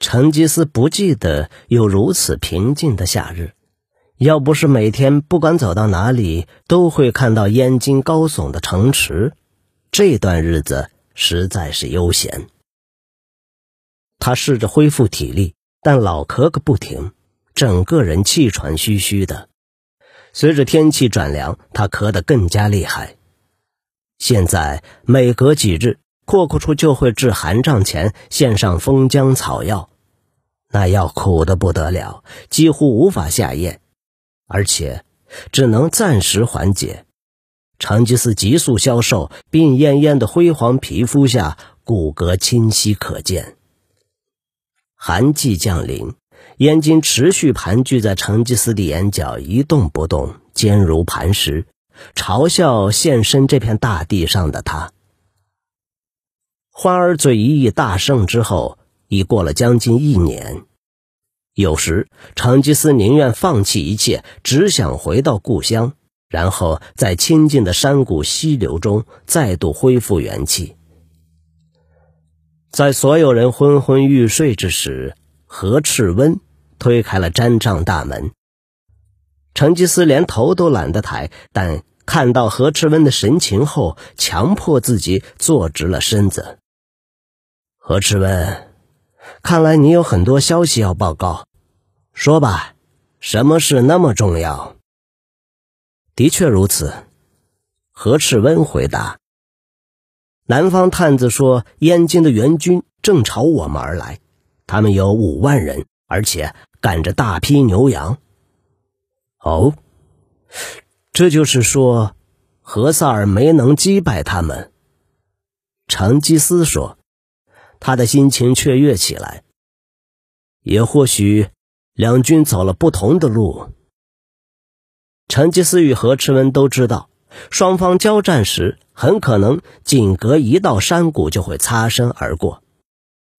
成吉思不记得有如此平静的夏日，要不是每天不管走到哪里都会看到燕京高耸的城池，这段日子实在是悠闲。他试着恢复体力，但老咳个不停，整个人气喘吁吁的。随着天气转凉，他咳得更加厉害。现在每隔几日，阔阔处就会至寒帐前献上封姜草药，那药苦得不得了，几乎无法下咽，而且只能暂时缓解。成吉思急速消瘦，病恹恹的灰黄皮肤下，骨骼清晰可见。寒季降临，燕京持续盘踞在成吉思的眼角，一动不动，坚如磐石。嘲笑现身这片大地上的他。花儿嘴一役大胜之后，已过了将近一年。有时成吉思宁愿放弃一切，只想回到故乡，然后在清静的山谷溪流中再度恢复元气。在所有人昏昏欲睡之时，何赤温推开了毡帐大门。成吉思连头都懒得抬，但。看到何赤温的神情后，强迫自己坐直了身子。何赤温，看来你有很多消息要报告，说吧，什么事那么重要？的确如此，何赤温回答。南方探子说，燕京的援军正朝我们而来，他们有五万人，而且赶着大批牛羊。哦。这就是说，何萨尔没能击败他们。成吉思说，他的心情雀跃起来。也或许，两军走了不同的路。成吉思与何赤温都知道，双方交战时，很可能仅隔一道山谷就会擦身而过。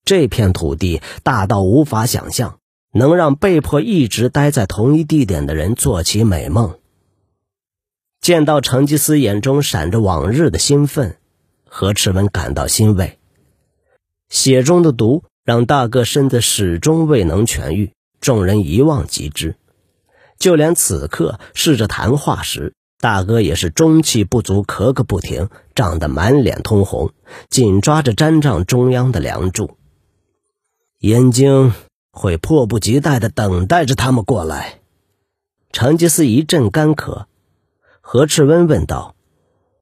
这片土地大到无法想象，能让被迫一直待在同一地点的人做起美梦。见到成吉思眼中闪着往日的兴奋，何赤温感到欣慰。血中的毒让大哥身子始终未能痊愈，众人一望即知。就连此刻试着谈话时，大哥也是中气不足，咳个不停，涨得满脸通红，紧抓着毡帐中央的梁柱。燕京会迫不及待地等待着他们过来。成吉思一阵干咳。何赤温问道：“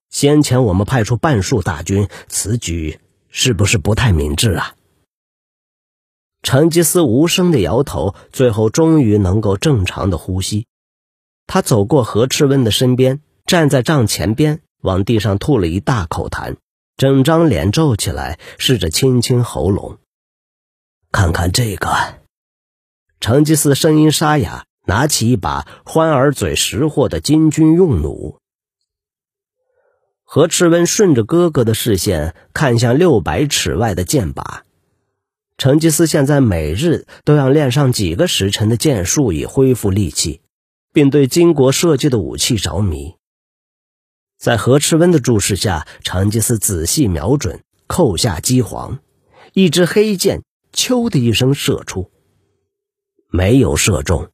先前我们派出半数大军，此举是不是不太明智啊？”成吉思无声的摇头，最后终于能够正常的呼吸。他走过何赤温的身边，站在帐前边，往地上吐了一大口痰，整张脸皱起来，试着清清喉咙。看看这个，成吉思声音沙哑。拿起一把欢儿嘴识货的金军用弩，何赤温顺着哥哥的视线看向六百尺外的箭靶。成吉思现在每日都要练上几个时辰的箭术以恢复力气，并对金国设计的武器着迷。在何赤温的注视下，成吉思仔细瞄准，扣下机簧，一支黑箭“咻”的一声射出，没有射中。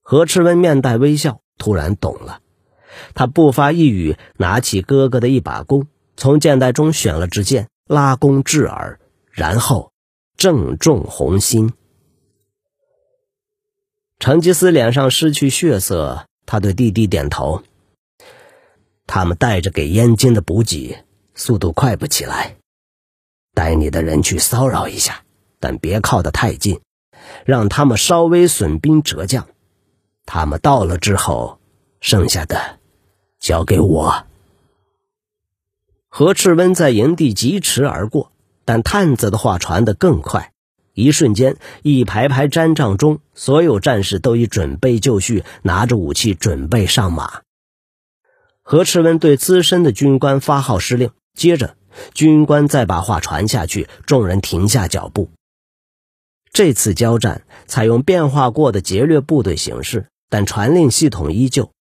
何赤温面带微笑，突然懂了。他不发一语，拿起哥哥的一把弓，从箭袋中选了支箭，拉弓掷耳，然后正中红心。成吉思脸上失去血色，他对弟弟点头。他们带着给燕京的补给，速度快不起来。带你的人去骚扰一下，但别靠得太近，让他们稍微损兵折将。他们到了之后，剩下的交给我。何赤温在营地疾驰而过，但探子的话传得更快。一瞬间，一排排毡帐中，所有战士都已准备就绪，拿着武器准备上马。何赤温对资深的军官发号施令，接着军官再把话传下去，众人停下脚步。这次交战采用变化过的劫掠部队形式。但传令系统依旧，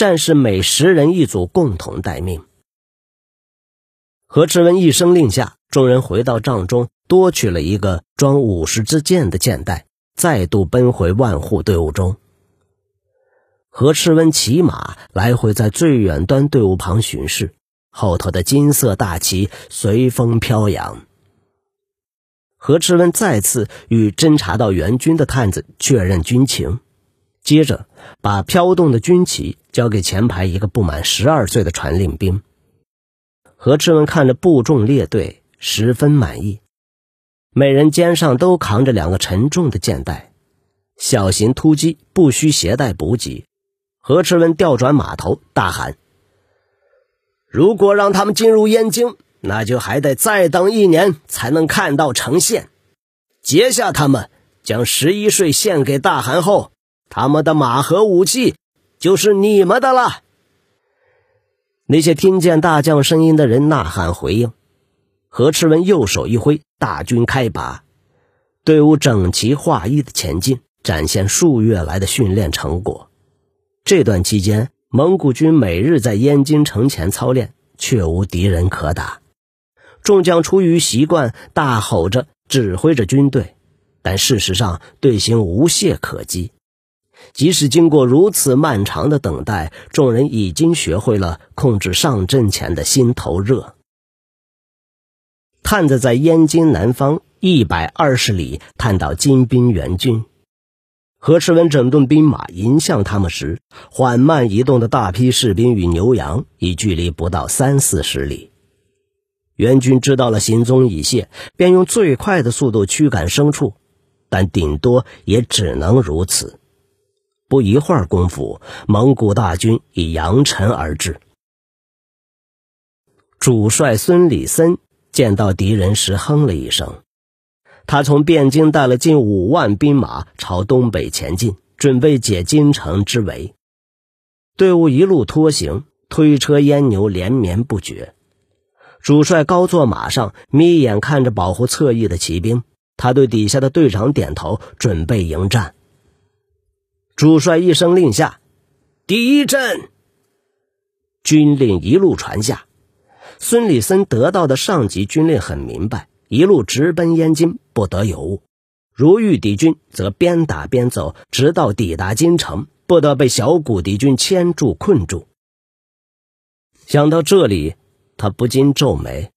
战士每十人一组，共同待命。何赤温一声令下，众人回到帐中，多取了一个装五十支箭的箭袋，再度奔回万户队伍中。何赤温骑马来回在最远端队伍旁巡视，后头的金色大旗随风飘扬。何赤温再次与侦察到援军的探子确认军情，接着把飘动的军旗交给前排一个不满十二岁的传令兵。何志文看着部众列队，十分满意，每人肩上都扛着两个沉重的箭袋，小型突击不需携带补给。何志文调转马头，大喊：“如果让他们进入燕京，那就还得再等一年才能看到城县。截下他们，将十一税献给大汗后，他们的马和武器就是你们的了。”那些听见大将声音的人呐喊回应。何赤文右手一挥，大军开拔，队伍整齐划一的前进，展现数月来的训练成果。这段期间，蒙古军每日在燕京城前操练，却无敌人可打。众将出于习惯，大吼着指挥着军队，但事实上队形无懈可击。即使经过如此漫长的等待，众人已经学会了控制上阵前的心头热。探子在燕京南方一百二十里探到金兵援军。何赤温整顿兵马迎向他们时，缓慢移动的大批士兵与牛羊已距离不到三四十里。援军知道了行踪已泄，便用最快的速度驱赶牲畜，但顶多也只能如此。不一会儿功夫，蒙古大军已扬尘而至。主帅孙礼森见到敌人时，哼了一声。他从汴京带了近五万兵马朝东北前进，准备解京城之围。队伍一路拖行，推车烟牛连绵不绝。主帅高坐马上，眯眼看着保护侧翼的骑兵。他对底下的队长点头，准备迎战。主帅一声令下，第一阵。军令一路传下，孙立森得到的上级军令很明白。一路直奔燕京，不得有误。如遇敌军，则边打边走，直到抵达京城，不得被小股敌军牵住困住。想到这里，他不禁皱眉：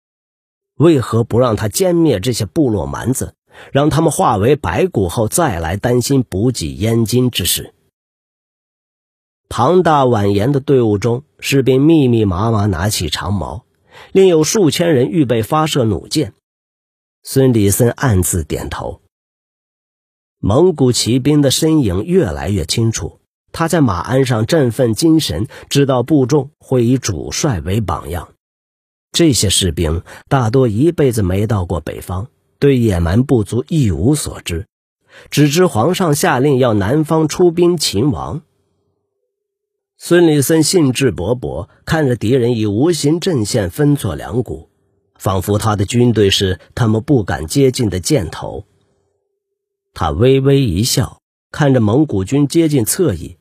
为何不让他歼灭这些部落蛮子，让他们化为白骨后再来担心补给燕京之事？庞大蜿蜒的队伍中，士兵密密麻麻拿起长矛，另有数千人预备发射弩箭。孙礼森暗自点头。蒙古骑兵的身影越来越清楚，他在马鞍上振奋精神，知道部众会以主帅为榜样。这些士兵大多一辈子没到过北方，对野蛮部族一无所知，只知皇上下令要南方出兵擒王。孙立森兴致勃勃，看着敌人以无形阵线分作两股。仿佛他的军队是他们不敢接近的箭头。他微微一笑，看着蒙古军接近侧翼，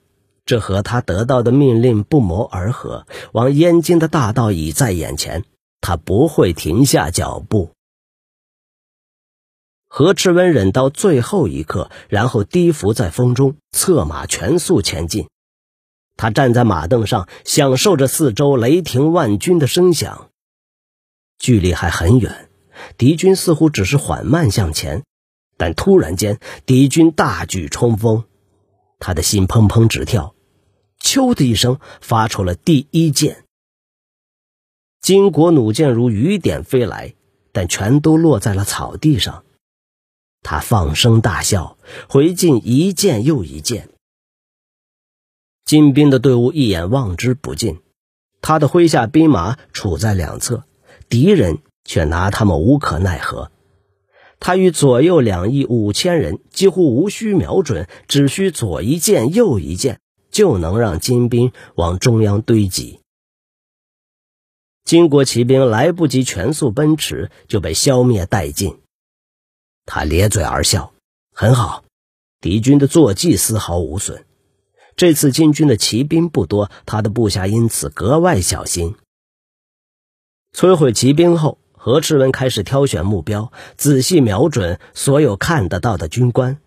这和他得到的命令不谋而合。往燕京的大道已在眼前，他不会停下脚步。何赤温忍到最后一刻，然后低伏在风中，策马全速前进。他站在马凳上，享受着四周雷霆万钧的声响。距离还很远，敌军似乎只是缓慢向前，但突然间，敌军大举冲锋，他的心砰砰直跳，咻的一声发出了第一箭。金国弩箭如雨点飞来，但全都落在了草地上。他放声大笑，回敬一箭又一箭。金兵的队伍一眼望之不尽，他的麾下兵马处在两侧。敌人却拿他们无可奈何，他与左右两翼五千人几乎无需瞄准，只需左一箭右一箭，就能让金兵往中央堆积。金国骑兵来不及全速奔驰，就被消灭殆尽。他咧嘴而笑，很好，敌军的坐骑丝毫无损。这次金军的骑兵不多，他的部下因此格外小心。摧毁骑兵后，何赤文开始挑选目标，仔细瞄准所有看得到的军官。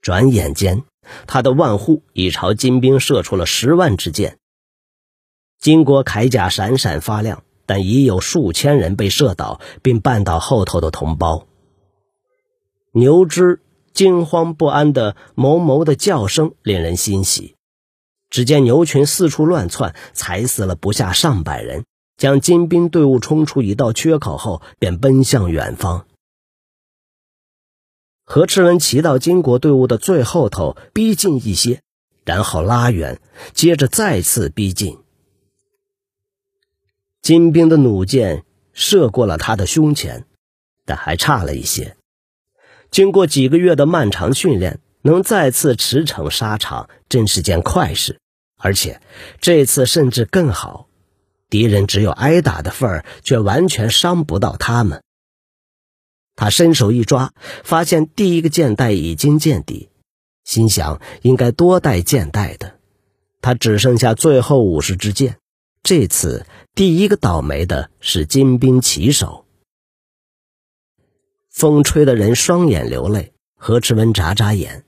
转眼间，他的万户已朝金兵射出了十万支箭。金国铠甲闪闪发亮，但已有数千人被射倒，并绊倒后头的同胞。牛只惊慌不安的哞哞的叫声令人欣喜。只见牛群四处乱窜，踩死了不下上百人。将金兵队伍冲出一道缺口后，便奔向远方。何赤文骑到金国队伍的最后头，逼近一些，然后拉远，接着再次逼近。金兵的弩箭射过了他的胸前，但还差了一些。经过几个月的漫长训练，能再次驰骋沙场，真是件快事。而且这次甚至更好。敌人只有挨打的份儿，却完全伤不到他们。他伸手一抓，发现第一个箭袋已经见底，心想应该多带箭袋的。他只剩下最后五十支箭，这次第一个倒霉的是金兵旗手。风吹得人双眼流泪。何志文眨眨眼，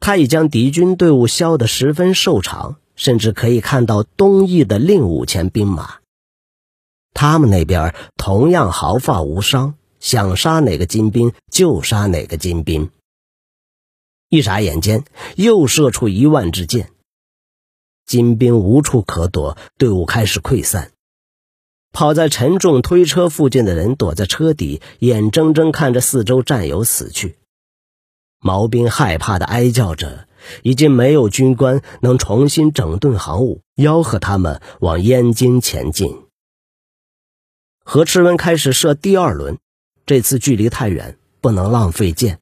他已将敌军队伍削得十分瘦长。甚至可以看到东翼的另五千兵马，他们那边同样毫发无伤，想杀哪个金兵就杀哪个金兵。一眨眼间，又射出一万支箭，金兵无处可躲，队伍开始溃散。跑在沉重推车附近的人躲在车底，眼睁睁看着四周战友死去。毛兵害怕的哀叫着。已经没有军官能重新整顿行伍，吆喝他们往燕京前进。何赤温开始射第二轮，这次距离太远，不能浪费箭。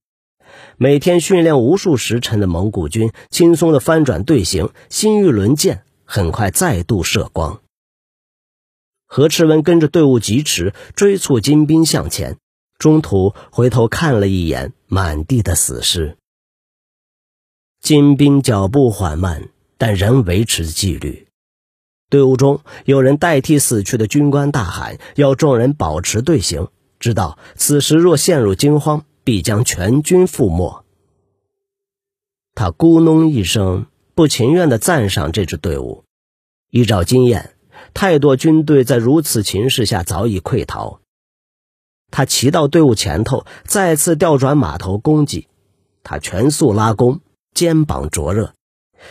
每天训练无数时辰的蒙古军轻松的翻转队形，新一轮箭很快再度射光。何赤文跟着队伍疾驰，追促金兵向前，中途回头看了一眼满地的死尸。金兵脚步缓慢，但仍维持纪律。队伍中有人代替死去的军官大喊，要众人保持队形，知道此时若陷入惊慌，必将全军覆没。他咕哝一声，不情愿地赞赏这支队伍。依照经验，太多军队在如此情势下早已溃逃。他骑到队伍前头，再次调转马头攻击。他全速拉弓。肩膀灼热，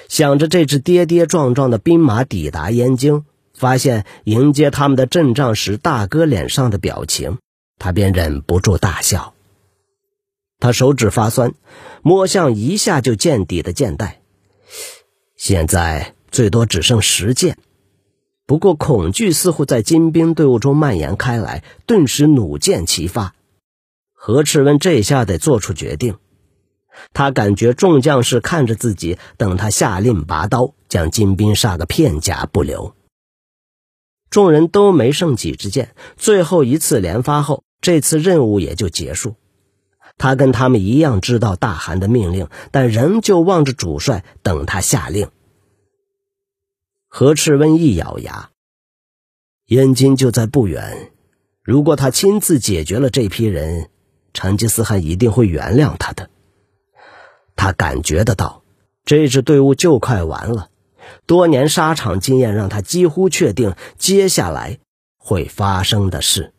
想着这支跌跌撞撞的兵马抵达燕京，发现迎接他们的阵仗时大哥脸上的表情，他便忍不住大笑。他手指发酸，摸向一下就见底的箭袋，现在最多只剩十箭。不过恐惧似乎在金兵队伍中蔓延开来，顿时弩箭齐发。何赤温这下得做出决定。他感觉众将士看着自己，等他下令拔刀，将金兵杀个片甲不留。众人都没剩几支箭，最后一次连发后，这次任务也就结束。他跟他们一样知道大汗的命令，但仍旧望着主帅，等他下令。何赤温一咬牙，燕京就在不远，如果他亲自解决了这批人，成吉思汗一定会原谅他的。他感觉得到，这支队伍就快完了。多年沙场经验让他几乎确定接下来会发生的事。